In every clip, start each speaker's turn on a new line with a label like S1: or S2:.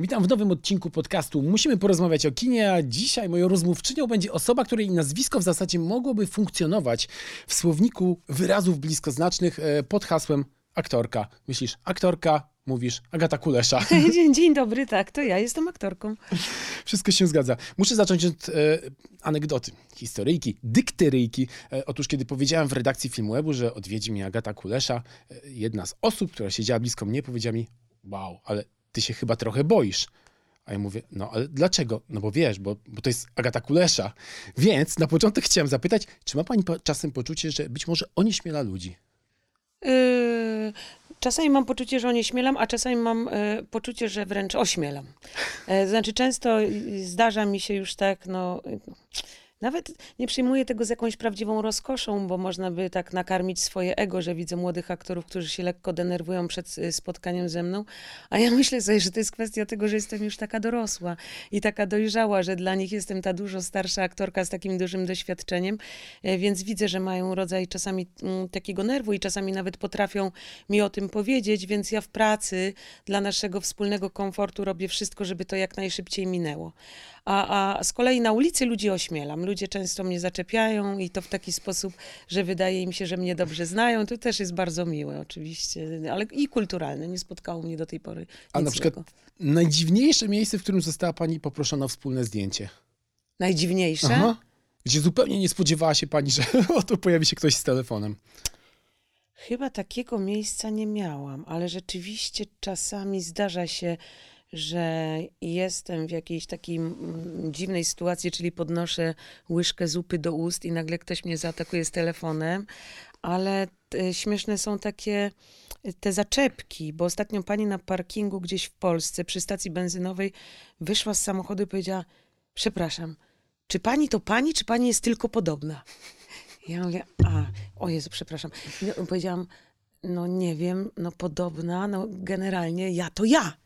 S1: Witam w nowym odcinku podcastu Musimy porozmawiać o kinie, a dzisiaj moją rozmówczynią będzie osoba, której nazwisko w zasadzie mogłoby funkcjonować w słowniku wyrazów bliskoznacznych e, pod hasłem aktorka. Myślisz aktorka, mówisz Agata Kulesza.
S2: Dzień, dzień dobry, tak, to ja jestem aktorką.
S1: Wszystko się zgadza. Muszę zacząć od e, anegdoty, historyjki, dykteryjki. E, otóż, kiedy powiedziałem w redakcji Filmwebu, że odwiedzi mnie Agata Kulesza, e, jedna z osób, która siedziała blisko mnie, powiedziała mi, wow, ale ty się chyba trochę boisz. A ja mówię, no ale dlaczego? No bo wiesz, bo, bo to jest Agata Kulesza. Więc na początek chciałem zapytać, czy ma pani czasem poczucie, że być może onieśmiela ludzi?
S2: Yy, czasami mam poczucie, że onieśmielam, a czasami mam e, poczucie, że wręcz ośmielam. E, znaczy często y, zdarza mi się już tak, no... Nawet nie przyjmuję tego z jakąś prawdziwą rozkoszą, bo można by tak nakarmić swoje ego, że widzę młodych aktorów, którzy się lekko denerwują przed y, spotkaniem ze mną, a ja myślę sobie, że to jest kwestia tego, że jestem już taka dorosła i taka dojrzała, że dla nich jestem ta dużo starsza aktorka z takim dużym doświadczeniem, e, więc widzę, że mają rodzaj czasami mm, takiego nerwu i czasami nawet potrafią mi o tym powiedzieć, więc ja w pracy dla naszego wspólnego komfortu robię wszystko, żeby to jak najszybciej minęło. A, a z kolei na ulicy ludzi ośmielam. Ludzie często mnie zaczepiają i to w taki sposób, że wydaje im się, że mnie dobrze znają. To też jest bardzo miłe oczywiście, ale i kulturalne. Nie spotkało mnie do tej pory
S1: A na przykład
S2: złego.
S1: najdziwniejsze miejsce, w którym została pani poproszona o wspólne zdjęcie?
S2: Najdziwniejsze?
S1: Aha. Gdzie zupełnie nie spodziewała się pani, że oto pojawi się ktoś z telefonem.
S2: Chyba takiego miejsca nie miałam, ale rzeczywiście czasami zdarza się, że jestem w jakiejś takiej mm, dziwnej sytuacji, czyli podnoszę łyżkę zupy do ust i nagle ktoś mnie zaatakuje z telefonem, ale śmieszne są takie e, te zaczepki, bo ostatnio pani na parkingu gdzieś w Polsce przy stacji benzynowej wyszła z samochodu i powiedziała: Przepraszam, czy pani to pani, czy pani jest tylko podobna? Ja mówię, a, o Jezu, przepraszam. No, powiedziałam, no nie wiem, no podobna, no generalnie ja to ja.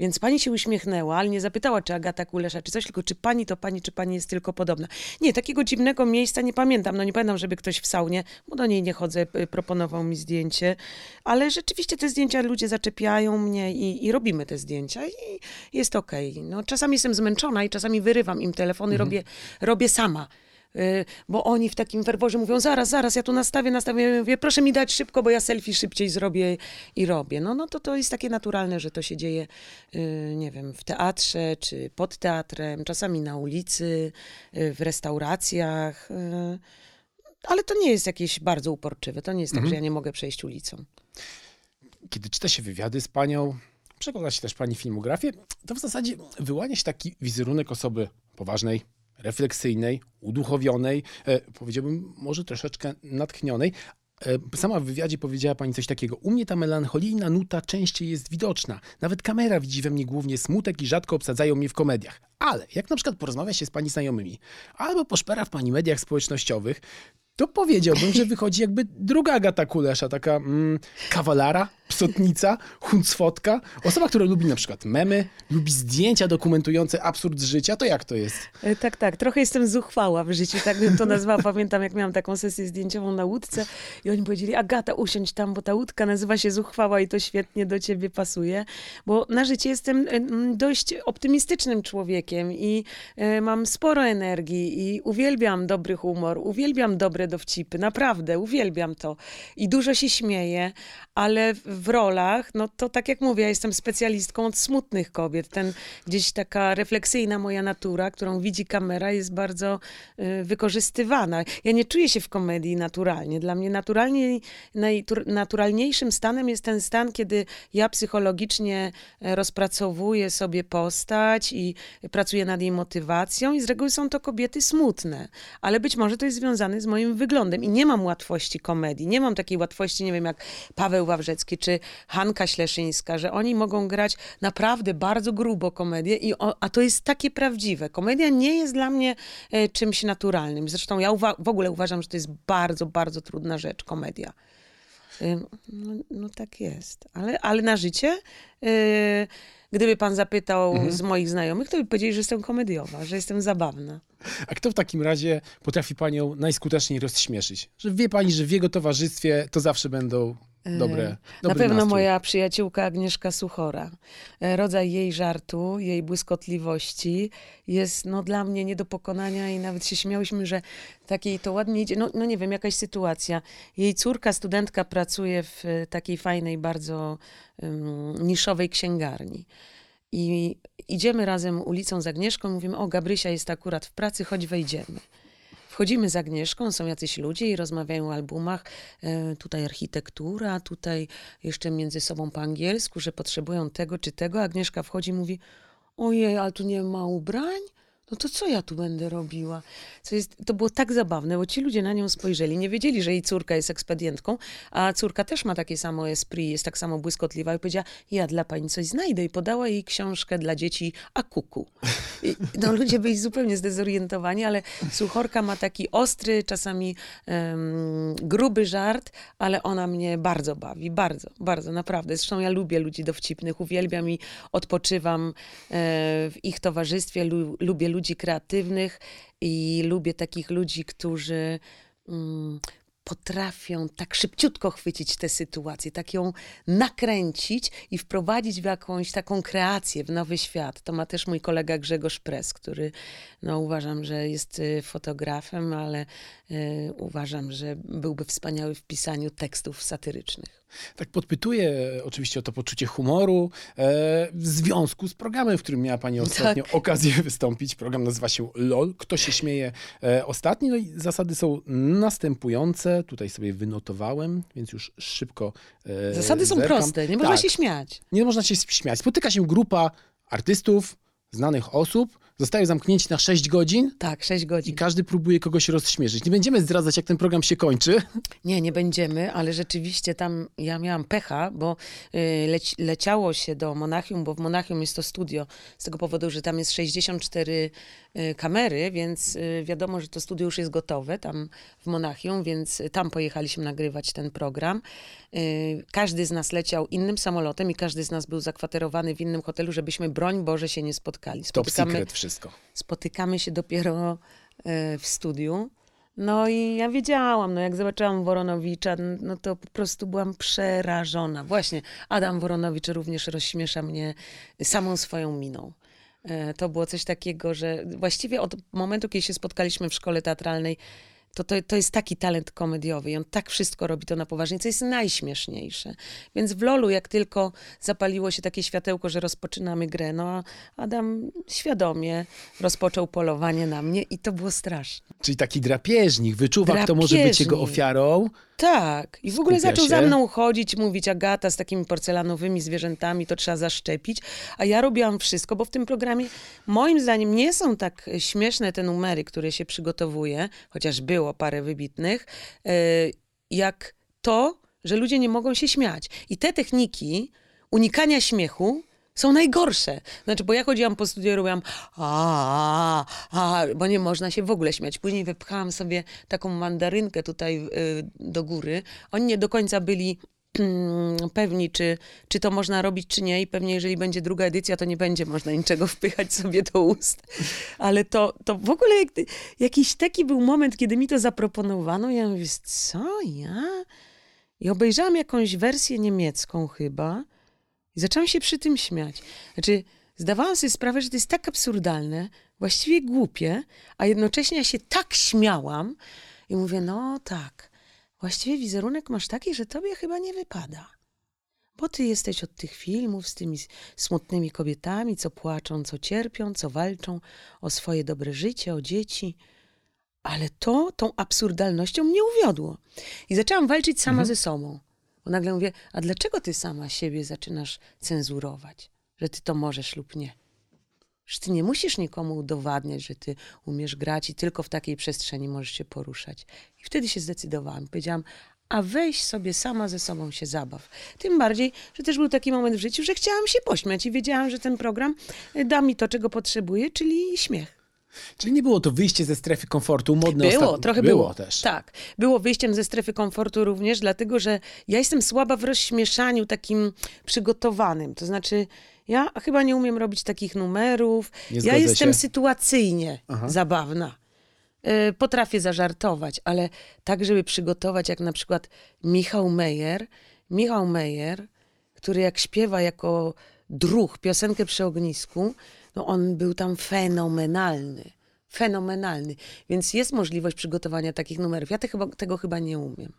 S2: Więc pani się uśmiechnęła, ale nie zapytała, czy Agata Kulesza, czy coś, tylko czy pani to pani, czy pani jest tylko podobna. Nie, takiego dziwnego miejsca nie pamiętam. No nie pamiętam, żeby ktoś w saunie, bo do niej nie chodzę, y, proponował mi zdjęcie. Ale rzeczywiście te zdjęcia ludzie zaczepiają mnie i, i robimy te zdjęcia i jest okej. No, czasami jestem zmęczona i czasami wyrywam im telefony, robię, robię sama. Y, Bo oni w takim ferworze mówią, zaraz, zaraz, ja tu nastawię, nastawię. Ja mówię, proszę mi dać szybko, bo ja selfie szybciej zrobię i robię. No, no to to jest takie naturalne, że to się dzieje, y, nie wiem, w teatrze, czy pod teatrem, czasami na ulicy, y, w restauracjach. Ale to nie jest jakieś bardzo uporczywe. To nie jest tak, że ja nie mogę przejść ulicą.
S1: Kiedy czyta się wywiady z panią, przegląda się też pani filmografię, to w zasadzie wyłania się taki wizerunek osoby poważnej, refleksyjnej, uduchowionej, e, powiedziałbym może troszeczkę natchnionej. E, Sama w wywiadzie powiedziała pani coś takiego. U mnie ta melancholijna nuta częściej jest widoczna. Nawet kamera widzi we mnie głównie smutek i rzadko obsadzają mnie w komediach. Ale jak na przykład porozmawia się z pani znajomymi, albo poszpera w pani mediach społecznościowych, to powiedziałbym, że wychodzi jakby druga Agata Kulesza, taka mm, kawalara, psotnica, huncwotka, osoba, która lubi na przykład memy, lubi zdjęcia dokumentujące absurd życia, to jak to jest?
S2: E, Tak, tak. Trochę jestem zuchwała w życiu, tak bym to nazwała. Pamiętam, jak miałam taką sesję zdjęciową na łódce i oni powiedzieli, Agata, usiądź tam, bo ta łódka nazywa się zuchwała i to świetnie do ciebie pasuje. Bo na życie jestem e, dość optymistycznym człowiekiem i e, mam sporo energii i uwielbiam dobry humor, uwielbiam dobre dowcipy, naprawdę, uwielbiam to. I dużo się śmieję, ale w rolach, no to tak jak mówię, ja jestem specjalistką od smutnych kobiet. Ten gdzieś taka refleksyjna moja natura, którą widzi kamera, jest bardzo y, wykorzystywana. Ja nie czuję się w komedii naturalnie. Dla mnie naturalnie, stanem jest ten stan, kiedy ja psychologicznie e, rozpracowuję sobie postać i pracuję nad jej motywacją i z reguły są to kobiety smutne. Ale być może to jest związane z moim wyglądem i nie mam łatwości komedii. Nie mam takiej łatwości, nie wiem, jak Paweł Wawrzecki czy Hanka Śleszyńska, że oni mogą grać naprawdę bardzo grubo komedię, i o, a to jest takie prawdziwe. Komedia nie jest dla mnie e, czymś naturalnym. Zresztą ja w ogóle uważam, że to jest bardzo, bardzo trudna rzecz, komedia. Ym, No, no tak jest. Ale, ale na życie, yy, gdyby pan zapytał z moich znajomych, to by powiedzieli, że jestem komediowa, że jestem zabawna.
S1: A kto w takim razie potrafi panią najskuteczniej rozśmieszyć? Że wie pani, że w jego towarzystwie to zawsze będą dobre,
S2: Na pewno
S1: nastrój.
S2: moja przyjaciółka Agnieszka Suchora. E, Rodzaj jej żartu, jej błyskotliwości jest no, dla mnie nie do pokonania i nawet się śmiałyśmy, że takiej to ładnie idzie. No, no nie wiem, jakaś sytuacja. Jej córka, studentka pracuje w e, takiej fajnej, bardzo um, niszowej księgarni. I idziemy razem ulicą z Agnieszką, mówimy, o Gabrysia jest akurat w pracy, chodź wejdziemy. Wchodzimy z Agnieszką, są jacyś ludzie i rozmawiają o albumach. E, tutaj architektura, tutaj jeszcze między sobą po angielsku, że potrzebują tego czy tego. Agnieszka wchodzi i mówi, ojej, ale tu nie ma ubrań? No to co ja tu będę robiła? Co jest, to było tak zabawne, bo ci ludzie na nią spojrzeli, nie wiedzieli, że jej córka jest ekspedientką, a córka też ma takie samo esprit, jest tak samo błyskotliwa i powiedziała, ja dla pani coś znajdę i podała jej książkę dla dzieci Akuku. I, no ludzie byli zupełnie zdezorientowani, ale Suchorka ma taki ostry, czasami em, gruby żart, ale ona mnie bardzo bawi, bardzo, bardzo, naprawdę. Zresztą ja lubię ludzi dowcipnych, uwielbiam i odpoczywam e, w ich towarzystwie, lu, lubię ludzi kreatywnych i lubię takich ludzi, którzy mm, potrafią tak szybciutko chwycić tę sytuację, tak ją nakręcić i wprowadzić w jakąś taką kreację, w nowy świat. To ma też mój kolega Grzegorz Pres, który no, uważam, że jest y, fotografem, ale y, uważam, że byłby wspaniały w pisaniu tekstów satyrycznych.
S1: Tak podpytuję e, oczywiście o to poczucie humoru e, w związku z programem, w którym miała Pani ostatnio okazję wystąpić. Program nazywa się LOL. Kto się śmieje e, ostatni? No i zasady są następujące. Tutaj sobie wynotowałem, więc już szybko
S2: Zasady są
S1: zerkam.
S2: proste, nie można
S1: Tak.
S2: się śmiać.
S1: Nie można się śmiać. Spotyka się grupa artystów, znanych osób, zostają zamknięci na 6 godzin
S2: Tak, 6
S1: i
S2: godzin.
S1: każdy próbuje kogoś rozśmieszyć. Nie będziemy zdradzać, jak ten program się kończy.
S2: Nie, nie będziemy, ale rzeczywiście tam ja miałam pecha, bo y, leci, leciało się do Monachium, bo w Monachium jest to studio, z tego powodu, że tam jest 64 y, kamery, więc y, wiadomo, że to studio już jest gotowe tam w Monachium, więc tam pojechaliśmy nagrywać ten program. Y, Każdy z nas leciał innym samolotem i każdy z nas był zakwaterowany w innym hotelu, żebyśmy, broń Boże, się nie spotkali.
S1: Top secret wszystko.
S2: spotykamy się dopiero e, w studiu. No i ja wiedziałam, no jak zobaczyłam Woronowicza, no to po prostu byłam przerażona. Właśnie, Adam Woronowicz również rozśmiesza mnie samą swoją miną. E, To było coś takiego, że właściwie od momentu, kiedy się spotkaliśmy w szkole teatralnej, to, to, to jest taki talent komediowy i on tak wszystko robi to na poważnie, co jest najśmieszniejsze. Więc w Lolu, jak tylko zapaliło się takie światełko, że rozpoczynamy grę, no a Adam świadomie rozpoczął polowanie na mnie i to było straszne.
S1: Czyli taki drapieżnik, wyczuwa, kto może być jego
S2: Drapieżnik.
S1: ofiarą.
S2: Tak. I w ogóle
S1: Skupia
S2: zaczął
S1: się.
S2: za mną chodzić, mówić Agata z takimi porcelanowymi zwierzętami, to trzeba zaszczepić. A ja robiłam wszystko, bo w tym programie moim zdaniem nie są tak śmieszne te numery, które się przygotowuje, chociaż było parę wybitnych, e, jak to, że ludzie nie mogą się śmiać. I te techniki unikania śmiechu są najgorsze. Znaczy, bo ja chodziłam po studiu robiłam a, a, a, bo nie można się w ogóle śmiać. Później wypchałam sobie taką mandarynkę tutaj y, do góry. Oni nie do końca byli mm, pewni, czy, czy to można robić, czy nie. I pewnie, jeżeli będzie druga edycja, to nie będzie można niczego wpychać sobie do ust. Ale to, to w ogóle jak, jakiś taki był moment, kiedy mi to zaproponowano. Ja mówię, co ja? I obejrzałam jakąś wersję niemiecką chyba i zaczęłam się przy tym śmiać. Znaczy, zdawałam sobie sprawę, że to jest tak absurdalne, właściwie głupie, a jednocześnie ja się tak śmiałam i mówię, no tak, właściwie wizerunek masz taki, że tobie chyba nie wypada. Bo ty jesteś od tych filmów z tymi smutnymi kobietami, co płaczą, co cierpią, co walczą o swoje dobre życie, o dzieci. Ale to tą absurdalnością mnie uwiodło. I zaczęłam walczyć sama ze sobą. Nagle mówię, a dlaczego ty sama siebie zaczynasz cenzurować? Że ty to możesz lub nie. Że ty nie musisz nikomu udowadniać, że ty umiesz grać i tylko w takiej przestrzeni możesz się poruszać. I wtedy się zdecydowałam. Powiedziałam, a weź sobie sama ze sobą się zabaw. Tym bardziej, że też był taki moment w życiu, że chciałam się pośmiać i wiedziałam, że ten program y, da mi to, czego potrzebuję, czyli śmiech.
S1: Czyli nie było to wyjście ze strefy komfortu modne
S2: Było,
S1: ostatnio.
S2: trochę
S1: było.
S2: było.
S1: też.
S2: Tak. Było wyjściem ze strefy komfortu również, dlatego że ja jestem słaba w rozśmieszaniu takim przygotowanym. To znaczy, ja chyba nie umiem robić takich numerów.
S1: Nie
S2: ja jestem
S1: się.
S2: sytuacyjnie
S1: Aha.
S2: zabawna. Y, Potrafię zażartować, ale tak, żeby przygotować, jak na przykład Michał Mejer Michał Mejer, który jak śpiewa jako druh piosenkę przy ognisku, no on był tam fenomenalny. Fenomenalny. Więc jest możliwość przygotowania takich numerów. Ja te chyba, tego chyba nie umiem.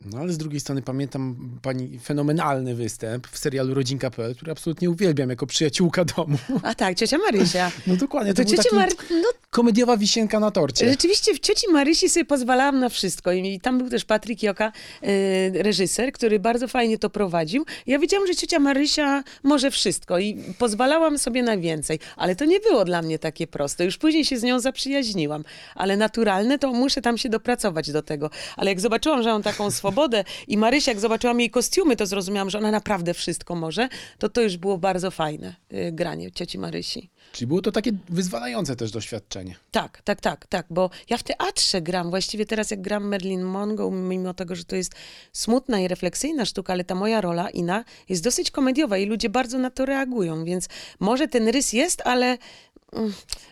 S1: No ale z drugiej strony pamiętam pani fenomenalny występ w serialu Rodzinka.pl, który absolutnie uwielbiam jako przyjaciółka domu.
S2: A tak, ciocia Marysia.
S1: No dokładnie, to,
S2: To ciocia Mary... No
S1: komediowa wisienka na torcie.
S2: Rzeczywiście w cioci Marysi sobie pozwalałam na wszystko. I tam był też Patryk Joka, e, reżyser, który bardzo fajnie to prowadził. Ja wiedziałam, że ciocia Marysia może wszystko i pozwalałam sobie na więcej. Ale to nie było dla mnie takie proste. Już później się z nią zaprzyjaźniłam. Ale naturalne to muszę tam się dopracować do tego. Ale jak zobaczyłam, że mam taką swobodę i Marysia, jak zobaczyłam jej kostiumy, to zrozumiałam, że ona naprawdę wszystko może. To to już było bardzo fajne e, granie cioci Marysi.
S1: Czyli było to takie wyzwalające też doświadczenie.
S2: Tak, tak, tak, tak, bo ja w teatrze gram, właściwie teraz jak gram Merlin Monroe, mimo tego, że to jest smutna i refleksyjna sztuka, ale ta moja rola, Ina, jest dosyć komediowa i ludzie bardzo na to reagują, więc może ten rys jest, ale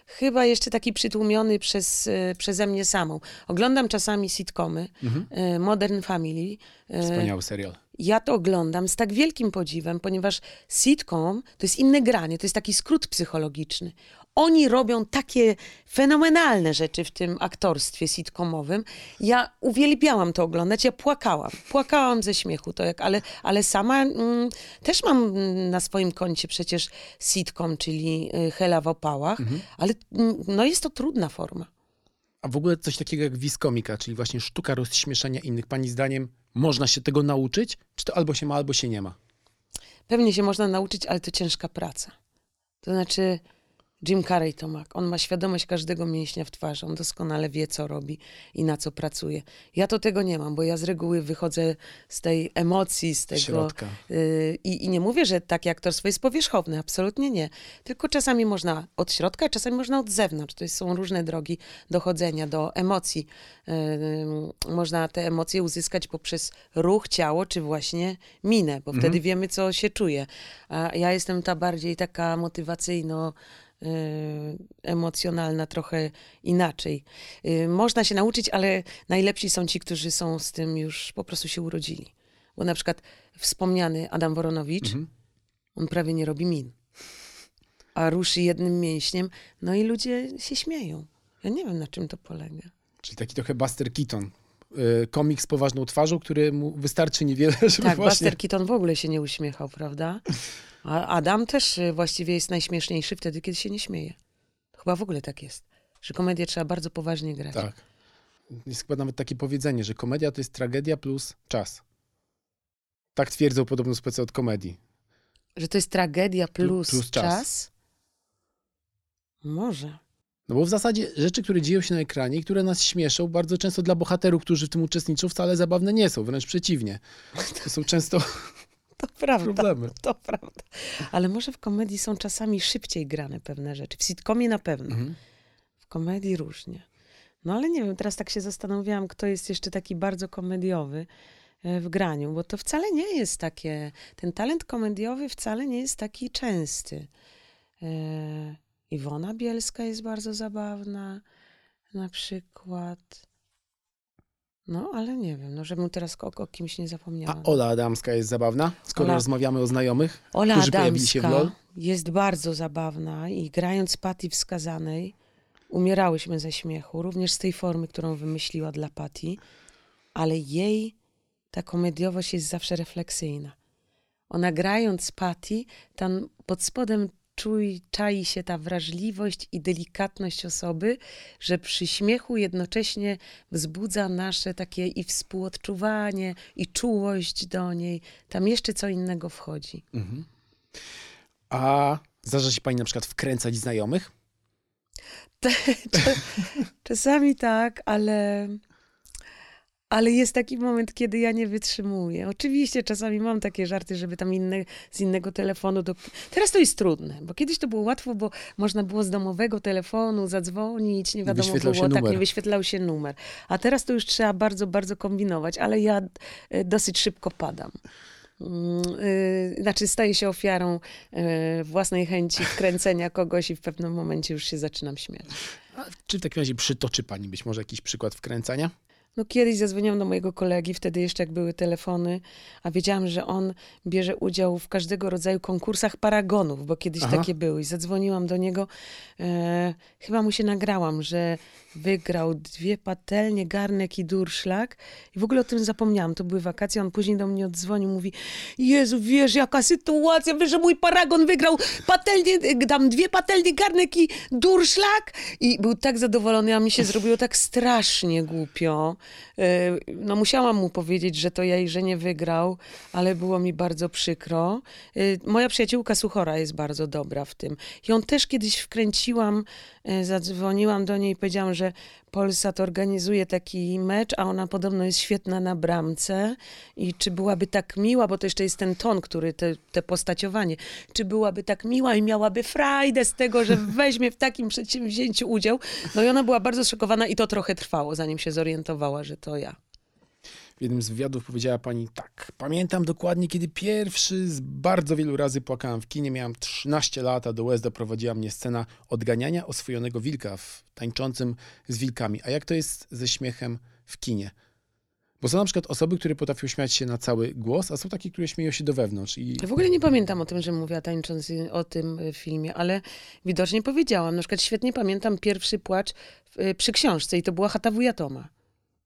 S2: chyba jeszcze taki przytłumiony przez, e, przeze mnie samą. Oglądam czasami sitcomy, e, Modern Family, e,
S1: Wspaniały serial.
S2: ja to oglądam z tak wielkim podziwem, ponieważ sitcom to jest inne granie, to jest taki skrót psychologiczny. Oni robią takie fenomenalne rzeczy w tym aktorstwie sitcomowym. Ja uwielbiałam to oglądać, ja płakałam. Płakałam ze śmiechu, to jak, ale, ale sama mm, też mam na swoim koncie przecież sitcom, czyli y, Hela w opałach, ale mm, no jest to trudna forma.
S1: A w ogóle coś takiego jak wiskomika, czyli właśnie sztuka rozśmieszania innych. Pani zdaniem można się tego nauczyć? Czy to albo się ma, albo się nie ma?
S2: Pewnie się można nauczyć, ale to ciężka praca. To znaczy, Jim Carrey to ma. On ma świadomość każdego mięśnia w twarzy. On doskonale wie, co robi i na co pracuje. Ja to tego nie mam, bo ja z reguły wychodzę z tej emocji, z tego. Y, I, nie mówię, że takie aktorstwo jest powierzchowne. Absolutnie nie. Tylko czasami można od środka, czasami można od zewnątrz. To są różne drogi dochodzenia do emocji. Y, można te emocje uzyskać poprzez ruch, ciało, czy właśnie minę, bo wtedy wiemy, co się czuje. A ja jestem ta bardziej taka motywacyjno emocjonalna, trochę inaczej. Y, Można się nauczyć, ale najlepsi są ci, którzy są z tym już po prostu się urodzili. Bo na przykład wspomniany Adam Woronowicz, on prawie nie robi min. A ruszy jednym mięśniem, no i ludzie się śmieją. Ja nie wiem, na czym to polega.
S1: Czyli taki trochę Buster Keaton. y, Komik z poważną twarzą, który mu wystarczy niewiele, żeby
S2: Tak,
S1: właśnie...
S2: Buster Keaton w ogóle się nie uśmiechał, prawda? A Adam też y, właściwie jest najśmieszniejszy wtedy, kiedy się nie śmieje. Chyba w ogóle tak jest, że komedię trzeba bardzo poważnie grać.
S1: Tak. Jest chyba nawet takie powiedzenie, że komedia to jest tragedia plus czas. Tak twierdzą podobno specy od komedii.
S2: Że to jest tragedia plus,
S1: plus czas.
S2: czas. Może.
S1: No bo w zasadzie rzeczy, które dzieją się na ekranie i które nas śmieszą, bardzo często dla bohaterów, którzy w tym uczestniczą, wcale zabawne nie są. Wręcz przeciwnie. To są często
S2: To prawda.
S1: problemy.
S2: To prawda. Ale może w komedii są czasami szybciej grane pewne rzeczy. W sitcomie na pewno.
S1: Mhm.
S2: W komedii różnie. No ale nie wiem, teraz tak się zastanawiałam, kto jest jeszcze taki bardzo komediowy e, w graniu, bo to wcale nie jest takie, ten talent komediowy wcale nie jest taki częsty. E, Iwona Bielska jest bardzo zabawna, na przykład. No, ale nie wiem, no żebym teraz o, o kimś nie zapomniała.
S1: A Ola Adamska jest zabawna, skoro
S2: Ola-
S1: rozmawiamy o znajomych,
S2: Ola
S1: którzy pojawili się w LOL.
S2: Adamska jest bardzo zabawna i grając Patty w Skazanej umierałyśmy ze śmiechu, również z tej formy, którą wymyśliła dla Patty, ale jej ta komediowość jest zawsze refleksyjna. Ona grając Patty, tam pod spodem czuj, czai się ta wrażliwość i delikatność osoby, że przy śmiechu jednocześnie wzbudza nasze takie i współodczuwanie, i czułość do niej. Tam jeszcze co innego wchodzi.
S1: Mhm. A zdarza się pani na przykład wkręcać znajomych?
S2: Czasami tak, ale, ale jest taki moment, kiedy ja nie wytrzymuję. Oczywiście czasami mam takie żarty, żeby tam inne, z innego telefonu. Do... Teraz to jest trudne, bo kiedyś to było łatwo, bo można było z domowego telefonu zadzwonić, nie wiadomo
S1: wyświetlał
S2: było, tak nie wyświetlał się numer. A teraz to już trzeba bardzo, bardzo kombinować, ale ja e, dosyć szybko padam. Mm, y, Znaczy, staję się ofiarą y, własnej chęci wkręcenia kogoś i w pewnym momencie już się zaczynam śmiać.
S1: A czy w takim razie przytoczy pani być może jakiś przykład wkręcania?
S2: No kiedyś zadzwoniłam do mojego kolegi, wtedy jeszcze jak były telefony, a wiedziałam, że on bierze udział w każdego rodzaju konkursach paragonów, bo kiedyś
S1: Aha.
S2: takie były. I zadzwoniłam do niego, e, chyba mu się nagrałam, że wygrał dwie patelnie, garnek i durszlak. I w ogóle o tym zapomniałam. To były wakacje, on później do mnie odzwonił, mówi Jezu, wiesz, jaka sytuacja, wiesz, że mój paragon wygrał patelnię, dam dwie patelnie, garnek i durszlak. I był tak zadowolony, a mi się zrobiło tak strasznie głupio. E, No musiałam mu powiedzieć, że to ja i że nie wygrał, ale było mi bardzo przykro. E, Moja przyjaciółka Suchora jest bardzo dobra w tym. On też kiedyś wkręciłam, e, zadzwoniłam do niej i powiedziałam, że Polsat organizuje taki mecz, a ona podobno jest świetna na bramce. I czy byłaby tak miła, bo to jeszcze jest ten ton, który, te, te postaciowanie, czy byłaby tak miła i miałaby frajdę z tego, że weźmie w takim przedsięwzięciu udział. No i ona była bardzo zszokowana i to trochę trwało, zanim się zorientowała, że to ja.
S1: W jednym z wywiadów powiedziała pani tak. Pamiętam dokładnie, kiedy pierwszy z bardzo wielu razy płakałam w kinie. Miałam 13 lat, a do łez doprowadziła mnie scena odganiania oswojonego wilka w tańczącym z wilkami. A jak to jest ze śmiechem w kinie? Bo są na przykład osoby, które potrafią śmiać się na cały głos, a są takie, które śmieją się do wewnątrz. I
S2: Ja w ogóle nie pamiętam o tym, że mówiła tańcząc o tym y, filmie, ale widocznie powiedziałam. Na przykład świetnie pamiętam pierwszy płacz y, przy książce i to była Chata Wuja Toma.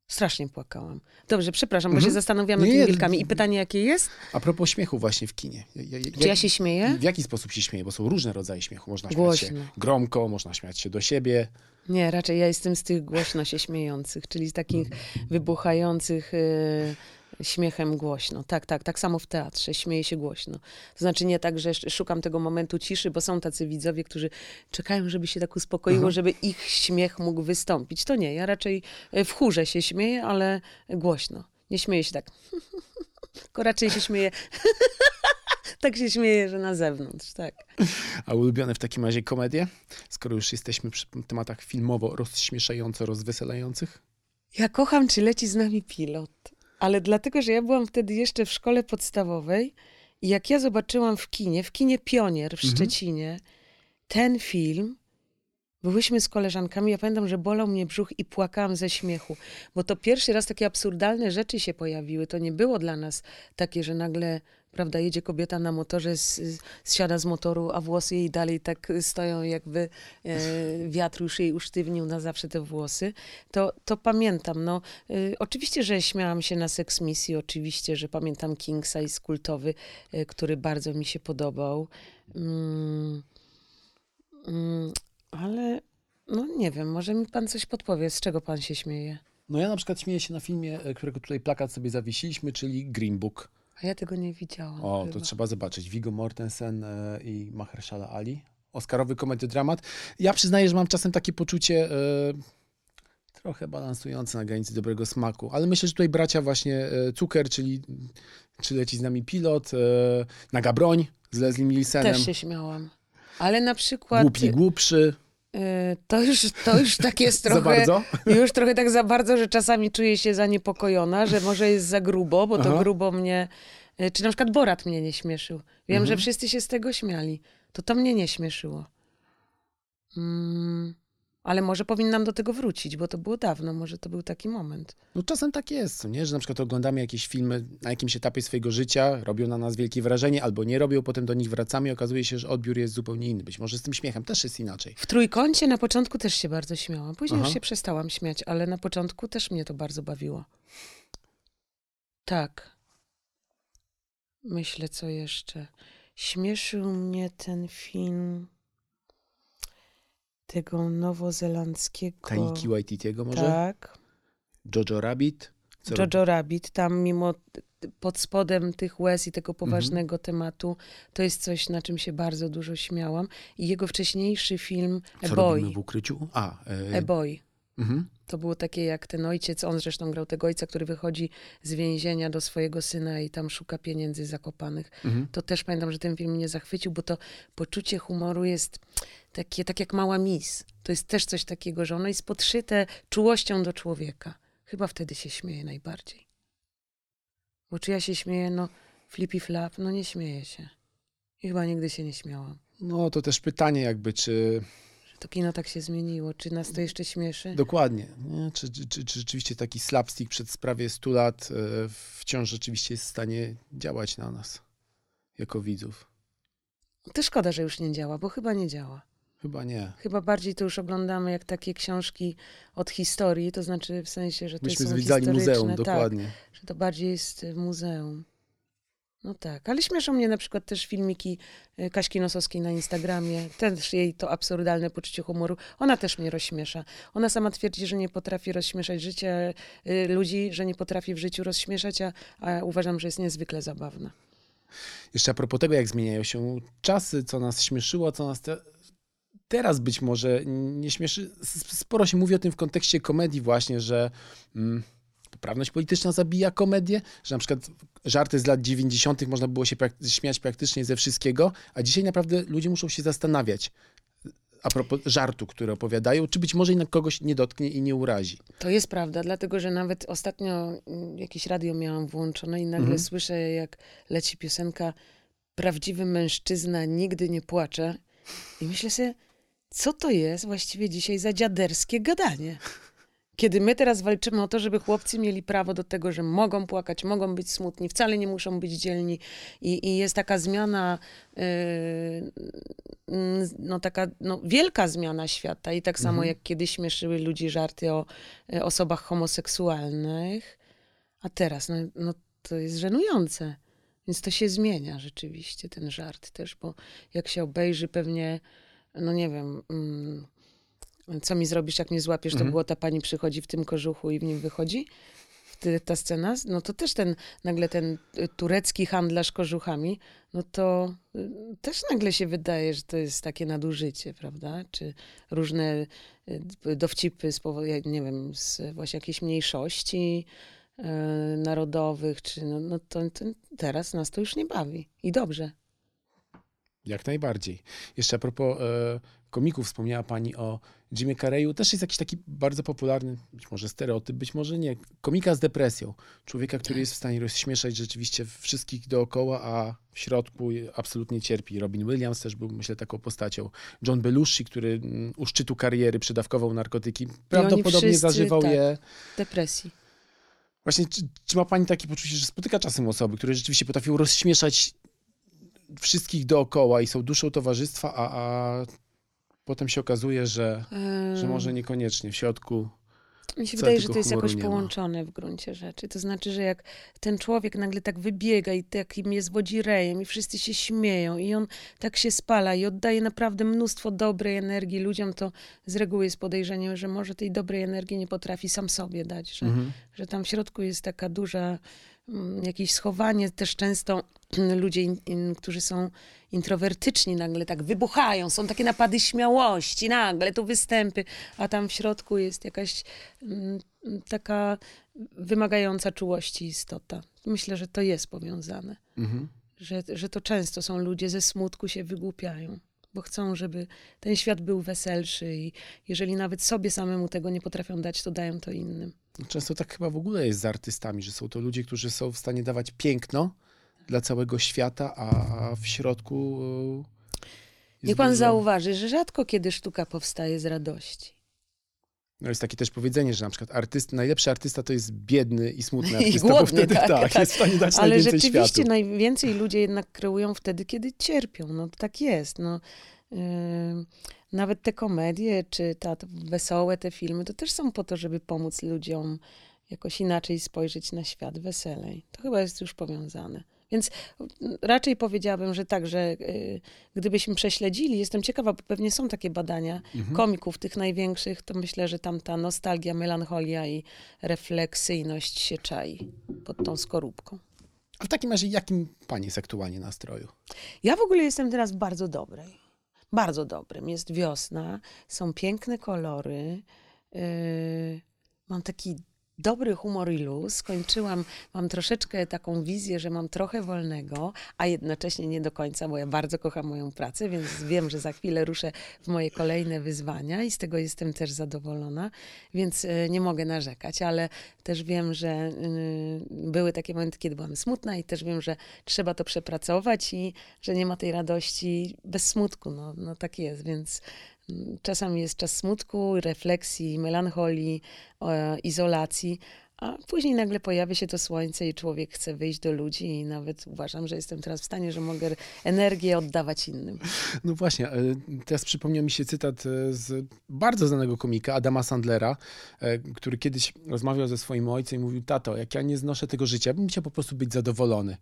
S2: Strasznie płakałam. Dobrze, przepraszam, bo
S1: Mhm.
S2: się zastanawiam nad
S1: Nie,
S2: tymi wilkami. I pytanie, jakie jest?
S1: a propos śmiechu właśnie w kinie. Ja- ja-
S2: Czy ja się śmieję?
S1: W jaki sposób się śmieje? Bo są różne rodzaje śmiechu. Można śmiać się
S2: Głośno.
S1: gromko, można śmiać się do siebie.
S2: Nie, raczej ja jestem z tych głośno się śmiejących, czyli z takich wybuchających y, śmiechem głośno. Tak, tak, tak samo w teatrze, śmieję się głośno. To znaczy nie tak, że sz- szukam tego momentu ciszy, bo są tacy widzowie, którzy czekają, żeby się tak uspokoiło,
S1: Aha.
S2: żeby ich śmiech mógł wystąpić. To nie, ja raczej y, w chórze się śmieję, ale głośno. Nie śmieję się tak. Tylko raczej się śmieję. tak się śmieję, że na zewnątrz, tak.
S1: A ulubione w takim razie komedie? Skoro już jesteśmy przy tematach filmowo rozśmieszająco rozweselających.
S2: Ja kocham, czy leci z nami pilot. Ale dlatego, że ja byłam wtedy jeszcze w szkole podstawowej i jak ja zobaczyłam w kinie, w kinie Pionier w
S1: Mhm.
S2: Szczecinie, ten film, byłyśmy z koleżankami, ja pamiętam, że bolał mnie brzuch i płakałam ze śmiechu, bo to pierwszy raz takie absurdalne rzeczy się pojawiły. To nie było dla nas takie, że nagle, prawda, jedzie kobieta na motorze, z, zsiada z motoru, a włosy jej dalej tak stoją, jakby e, wiatr już jej usztywnił na zawsze te włosy. To, to pamiętam. No, y, oczywiście, że śmiałam się na Sex Misji, oczywiście, że pamiętam King Size kultowy, y, który bardzo mi się podobał. Mm, mm, ale no nie wiem, może mi pan coś podpowie, z czego pan się śmieje?
S1: No ja na przykład śmieję się na filmie, e, którego tutaj plakat sobie zawiesiliśmy, czyli Green Book.
S2: A ja tego nie widziałam.
S1: O,
S2: chyba.
S1: to trzeba zobaczyć. Viggo Mortensen e, i Mahershala Ali. Oscarowy komediodramat. Ja przyznaję, że mam czasem takie poczucie e, trochę balansujące na granicy dobrego smaku, ale myślę, że tutaj bracia właśnie e, Cukier, czyli czy leci z nami pilot, e, Naga Broń z Leslie Nielsenem,
S2: Też się śmiałam. Ale na przykład
S1: Głupi Głupszy,
S2: y, to, już, to już tak jest
S1: za
S2: trochę...
S1: bardzo.
S2: Już trochę tak za bardzo, że czasami czuję się zaniepokojona, że może jest za grubo, bo to
S1: Aha.
S2: grubo mnie. y, Czy na przykład Borat mnie nie śmieszył. Wiem,
S1: Mhm.
S2: że wszyscy się z tego śmiali. To to mnie nie śmieszyło. Mm, ale może powinnam do tego wrócić, bo to było dawno. Może to był taki moment.
S1: No czasem tak jest, nie? że na przykład oglądamy jakieś filmy na jakimś etapie swojego życia, robią na nas wielkie wrażenie, albo nie robią, potem do nich wracamy i okazuje się, że odbiór jest zupełnie inny. Być może z tym śmiechem też jest inaczej.
S2: W trójkącie na początku też się bardzo śmiałam. Później
S1: Aha.
S2: już się przestałam śmiać, ale na początku też mnie to bardzo bawiło. Tak. Myślę, co jeszcze. Śmieszył mnie ten film tego nowozelandzkiego.
S1: Taiki Waititiego może?
S2: Tak.
S1: Jojo Rabbit? Co robi-
S2: Jojo Rabbit, tam mimo pod spodem tych łez i tego poważnego tematu, to jest coś, na czym się bardzo dużo śmiałam. I jego wcześniejszy film
S1: Co robimy
S2: Boy.
S1: w ukryciu? A, e,
S2: A Boy.
S1: mhm.
S2: To było takie jak ten ojciec, on zresztą grał tego ojca, który wychodzi z więzienia do swojego syna i tam szuka pieniędzy zakopanych.
S1: Mhm.
S2: To też pamiętam, że ten film mnie zachwycił, bo to poczucie humoru jest takie, tak jak mała mis. To jest też coś takiego, że ono jest podszyte czułością do człowieka. Chyba wtedy się śmieję najbardziej. Bo czy ja się śmieję, no flippy flap, no nie śmieję się. I chyba nigdy się nie śmiałam.
S1: No to też pytanie jakby, czy
S2: Że to kino tak się zmieniło. Czy nas to jeszcze śmieszy?
S1: Dokładnie. Nie? Czy, czy, czy, czy rzeczywiście taki slapstick przed prawie 100 lat e, wciąż rzeczywiście jest w stanie działać na nas jako widzów?
S2: To szkoda, że już nie działa, bo chyba nie działa.
S1: Chyba nie.
S2: Chyba bardziej to już oglądamy jak takie książki od historii, to znaczy w sensie, że to
S1: Myśmy
S2: są
S1: zwiedzali muzeum,
S2: tak,
S1: dokładnie.
S2: że to bardziej jest y, muzeum. No tak, ale śmieszą mnie na przykład też filmiki y, Kaśki Nosowskiej na Instagramie. Też jej to absurdalne poczucie humoru. Ona też mnie rozśmiesza. Ona sama twierdzi, że nie potrafi rozśmieszać życia y, ludzi, że nie potrafi w życiu rozśmieszać, a, a uważam, że jest niezwykle zabawna.
S1: Jeszcze a propos tego, jak zmieniają się czasy, co nas śmieszyło, co nas te... teraz być może nie śmieszy. Sporo się mówi o tym w kontekście komedii właśnie, że mm, poprawność polityczna zabija komedię, że na przykład żarty z lat 90. można było się prak- śmiać praktycznie ze wszystkiego, a dzisiaj naprawdę ludzie muszą się zastanawiać a propos żartu, który opowiadają, czy być może jednak kogoś nie dotknie i nie urazi.
S2: To jest prawda, dlatego że nawet ostatnio mm, jakieś radio miałam włączone i nagle
S1: Mhm.
S2: słyszę, jak leci piosenka Prawdziwy mężczyzna nigdy nie płacze. I myślę sobie, co to jest właściwie dzisiaj za dziaderskie gadanie? Kiedy my teraz walczymy o to, żeby chłopcy mieli prawo do tego, że mogą płakać, mogą być smutni, wcale nie muszą być dzielni. I, i jest taka zmiana, yy, no taka no, wielka zmiana świata. I tak samo
S1: Mhm.
S2: jak kiedyś śmieszyły ludzi żarty o e, osobach homoseksualnych, a teraz no, no, to jest żenujące. Więc to się zmienia rzeczywiście, ten żart też, bo jak się obejrzy pewnie, no nie wiem, mm, co mi zrobisz, jak mnie złapiesz, to
S1: Mhm.
S2: było ta pani przychodzi w tym kożuchu i w nim wychodzi. Ta scena, no to też ten, nagle ten y, turecki handlarz kożuchami, no to y, też nagle się wydaje, że to jest takie nadużycie, prawda? Czy różne y, dowcipy z powodu, nie wiem, z właśnie jakiejś mniejszości y, narodowych, czy no, no to, to teraz nas to już nie bawi. I dobrze.
S1: Jak najbardziej. Jeszcze a propos e, komików, wspomniała pani o Jimie Carreyu. Też jest jakiś taki bardzo popularny, być może stereotyp, być może nie. Komika z depresją. Człowieka, który jest w stanie rozśmieszać rzeczywiście wszystkich dookoła, a w środku absolutnie cierpi. Robin Williams też był, myślę, taką postacią. John Belushi, który mm, u szczytu kariery przedawkował narkotyki. Prawdopodobnie
S2: wszyscy,
S1: zażywał
S2: tak.
S1: je
S2: Depresji.
S1: Właśnie, czy, czy ma pani takie poczucie, że spotyka czasem osoby, które rzeczywiście potrafią rozśmieszać wszystkich dookoła i są duszą towarzystwa, a, a potem się okazuje, że, że może niekoniecznie w środku.
S2: Mi się wydaje, że to jest jakoś połączone w gruncie rzeczy. To znaczy, że jak ten człowiek nagle tak wybiega i takim jest wodzirejem i wszyscy się śmieją i on tak się spala i oddaje naprawdę mnóstwo dobrej energii ludziom, to z reguły jest podejrzenie, że może tej dobrej energii nie potrafi sam sobie dać, że,
S1: Mhm.
S2: że tam w środku jest taka duża, jakieś schowanie. Też często ludzie, in, in, którzy są introwertyczni, nagle tak wybuchają, są takie napady śmiałości, nagle tu występy, a tam w środku jest jakaś mm, taka wymagająca czułości istota. Myślę, że to jest powiązane,
S1: Mhm.
S2: że, że to często są ludzie ze smutku się wygłupiają. Bo chcą, żeby ten świat był weselszy i jeżeli nawet sobie samemu tego nie potrafią dać, to dają to innym.
S1: Często tak chyba w ogóle jest z artystami, że są to ludzie, którzy są w stanie dawać piękno dla całego świata, a w środku. e,
S2: Niech pan
S1: dużo-
S2: zauważy, że rzadko kiedy sztuka powstaje z radości.
S1: No jest takie też powiedzenie, że na przykład artyst, najlepszy artysta to jest biedny i smutny
S2: I
S1: artysta,
S2: głodny,
S1: bo wtedy
S2: tak,
S1: tak,
S2: tak.
S1: jest w stanie dać
S2: Ale
S1: najwięcej
S2: rzeczywiście
S1: światu.
S2: najwięcej ludzie jednak kreują wtedy, kiedy cierpią. No tak jest. No, Yy, nawet te komedie, czy ta, te wesołe te filmy, to też są po to, żeby pomóc ludziom jakoś inaczej spojrzeć na świat weselej. To chyba jest już powiązane. Więc mm, raczej powiedziałabym, że tak, że yy, gdybyśmy prześledzili, jestem ciekawa, bo pewnie są takie badania
S1: Mhm.
S2: komików, tych największych, to myślę, że tam ta nostalgia, melancholia i refleksyjność się czai pod tą skorupką.
S1: A w takim razie, jakim pani jest aktualnie nastroju?
S2: Ja w ogóle jestem teraz w bardzo dobrej. Bardzo dobrym. Jest wiosna, są piękne kolory. Yy, mam taki dobry humor i luz. Skończyłam, mam troszeczkę taką wizję, że mam trochę wolnego, a jednocześnie nie do końca, bo ja bardzo kocham moją pracę, więc wiem, że za chwilę ruszę w moje kolejne wyzwania i z tego jestem też zadowolona, więc yy, nie mogę narzekać, ale też wiem, że yy, były takie momenty, kiedy byłam smutna i też wiem, że trzeba to przepracować i że nie ma tej radości bez smutku. No, no tak jest, więc Czasami jest czas smutku, refleksji, melancholii, e, izolacji, a później nagle pojawia się to słońce i człowiek chce wyjść do ludzi i nawet uważam, że jestem teraz w stanie, że mogę energię oddawać innym.
S1: No właśnie, e, teraz przypomniał mi się cytat e, z bardzo znanego komika Adama Sandlera, który kiedyś rozmawiał ze swoim ojcem i mówił, tato, jak ja nie znoszę tego życia, bym chciał po prostu być zadowolony.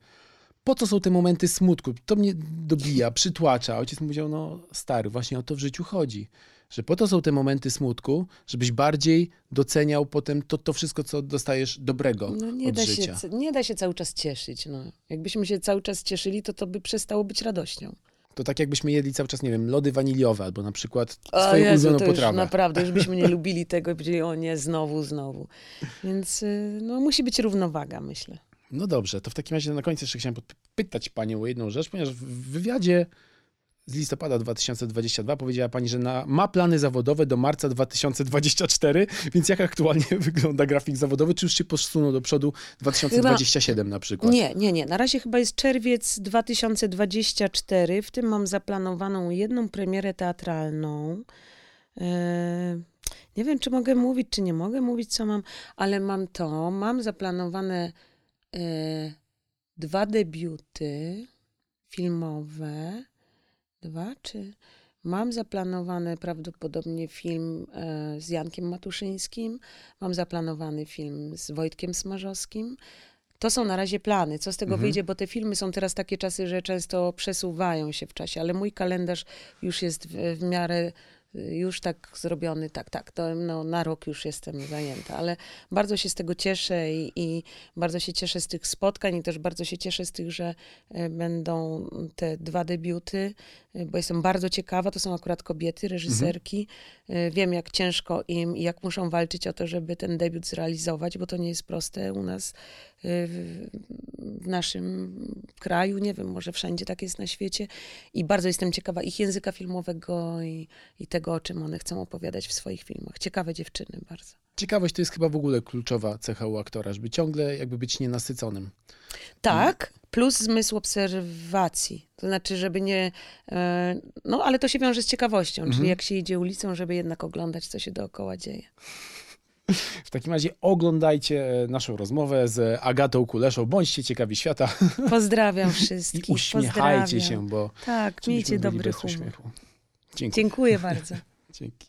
S1: Po co są te momenty smutku? To mnie dobija, przytłacza. Ojciec mu powiedział, no stary, właśnie o to w życiu chodzi. Że po to są te momenty smutku, żebyś bardziej doceniał potem to, to wszystko, co dostajesz dobrego
S2: No nie,
S1: od
S2: da się,
S1: życia.
S2: c- nie da się cały czas cieszyć. No. Jakbyśmy się cały czas cieszyli, to to by przestało być radością.
S1: To tak jakbyśmy jedli cały czas, nie wiem, lody waniliowe albo na przykład
S2: O
S1: swoją
S2: Jezu,
S1: ulubioną
S2: to już
S1: potrawę.
S2: naprawdę, już byśmy nie lubili tego i powiedzieli, o nie, znowu, znowu. Więc y, no, musi być równowaga, myślę.
S1: No dobrze, to w takim razie na koniec jeszcze chciałem pytać Panią o jedną rzecz, ponieważ w wywiadzie z listopada 2022 powiedziała Pani, że na, ma plany zawodowe do marca 2024, więc jak aktualnie wygląda grafik zawodowy? Czy już się posunął do przodu 2027 na przykład?
S2: Nie, nie, nie. Na razie chyba jest czerwiec 2024. W tym mam zaplanowaną jedną premierę teatralną. E, Nie wiem, czy mogę mówić, czy nie mogę mówić, co mam, ale mam to. Mam zaplanowane e, dwa debiuty filmowe. Dwa, czy. Mam zaplanowane prawdopodobnie film e, z Jankiem Matuszyńskim. Mam zaplanowany film z Wojtkiem Smarzowskim. To są na razie plany. Co z tego
S1: Mhm.
S2: wyjdzie, bo te filmy są teraz takie czasy, że często przesuwają się w czasie, ale mój kalendarz już jest w, w miarę y, już tak zrobiony, tak, tak, to no, na rok już jestem zajęta, ale bardzo się z tego cieszę i, i bardzo się cieszę z tych spotkań i też bardzo się cieszę z tych, że e, będą te dwa debiuty, e, bo jestem bardzo ciekawa, to są akurat kobiety, reżyserki, E, wiem jak ciężko im i jak muszą walczyć o to, żeby ten debiut zrealizować, bo to nie jest proste u nas w, w naszym kraju, nie wiem, może wszędzie tak jest na świecie i bardzo jestem ciekawa ich języka filmowego i, i tego, o czym one chcą opowiadać w swoich filmach. Ciekawe dziewczyny bardzo.
S1: Ciekawość to jest chyba w ogóle kluczowa cecha u aktora, żeby ciągle jakby być nienasyconym.
S2: Tak, plus zmysł obserwacji. To znaczy, żeby nie. E, no, ale to się wiąże z ciekawością, czyli
S1: Mhm.
S2: jak się idzie ulicą, żeby jednak oglądać, co się dookoła dzieje.
S1: W takim razie oglądajcie e, naszą rozmowę z Agatą Kuleszą, bądźcie ciekawi świata
S2: Pozdrawiam
S1: i
S2: wszystkich.
S1: uśmiechajcie
S2: pozdrawiam.
S1: się, bo
S2: Tak, miejcie dobry humor.
S1: Dziękuję.
S2: Dziękuję bardzo.
S1: Dzięki.